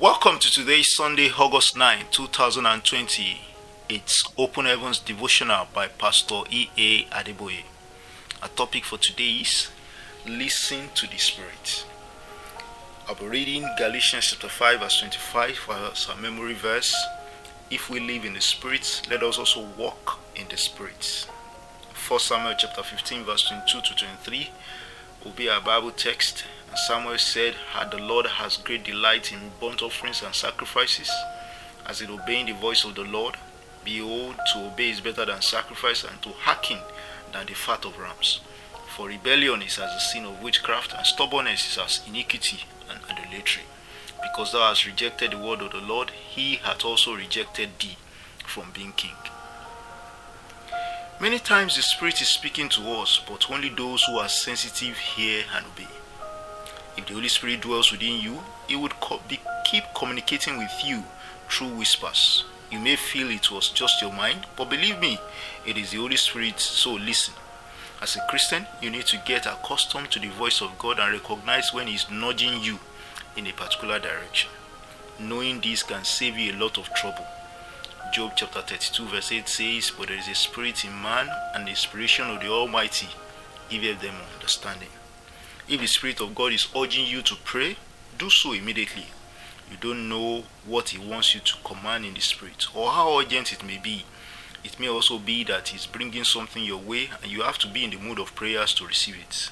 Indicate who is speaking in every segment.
Speaker 1: Welcome to today's Sunday, August 9, 2020. It's Open Heavens Devotional by Pastor E.A. Adeboye. Our topic for today is Listen to the Spirit. I'll be reading Galatians chapter 5, verse 25 as our memory verse. If we live in the Spirit, let us also walk in the Spirit. 1 Samuel chapter 15, verse 22 to 23 will be our Bible text. And Samuel said, Had the Lord has great delight in burnt offerings and sacrifices, as in obeying the voice of the Lord. Behold, to obey is better than sacrifice, and to hearken than the fat of rams. For rebellion is as the sin of witchcraft, and stubbornness is as iniquity and idolatry. Because thou hast rejected the word of the Lord, he hath also rejected thee from being king. Many times the Spirit is speaking to us, but only those who are sensitive hear and obey. If the Holy Spirit dwells within you, He would co- be, keep communicating with you through whispers. You may feel it was just your mind, but believe me, it is the Holy Spirit, so listen. As a Christian, you need to get accustomed to the voice of God and recognize when He is nudging you in a particular direction. Knowing this can save you a lot of trouble. Job chapter 32, verse 8 says, But there is a spirit in man, and the inspiration of the Almighty giveth them understanding. If the Spirit of God is urging you to pray, do so immediately. You don't know what He wants you to command in the Spirit or how urgent it may be. It may also be that He's bringing something your way and you have to be in the mood of prayers to receive it.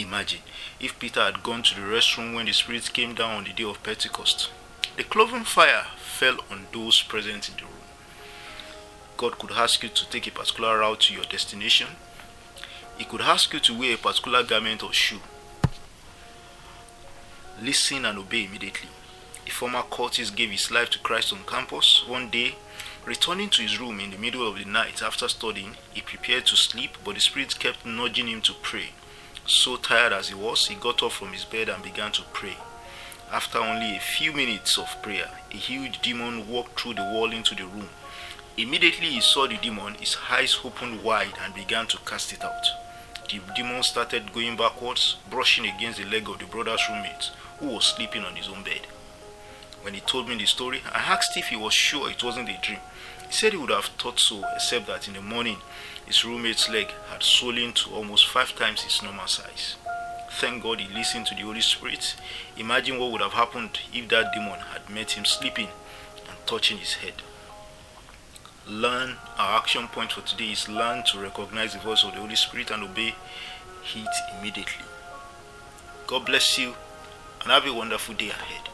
Speaker 1: Imagine if Peter had gone to the restroom when the Spirit came down on the day of Pentecost. The cloven fire fell on those present in the. God could ask you to take a particular route to your destination. He could ask you to wear a particular garment or shoe. Listen and obey immediately. A former cultist gave his life to Christ on campus. One day, returning to his room in the middle of the night after studying, he prepared to sleep, but the Spirit kept nudging him to pray. So tired as he was, he got up from his bed and began to pray. After only a few minutes of prayer, a huge demon walked through the wall into the room. Immediately he saw the demon, his eyes opened wide and began to cast it out. The demon started going backwards, brushing against the leg of the brother's roommate, who was sleeping on his own bed. When he told me the story, I asked if he was sure it wasn't a dream. He said he would have thought so, except that in the morning his roommate's leg had swollen to almost five times its normal size. Thank God he listened to the Holy Spirit. Imagine what would have happened if that demon had met him sleeping and touching his head. Learn, our action point for today is learn to recognize the voice of the Holy Spirit and obey it immediately. God bless you and have a wonderful day ahead.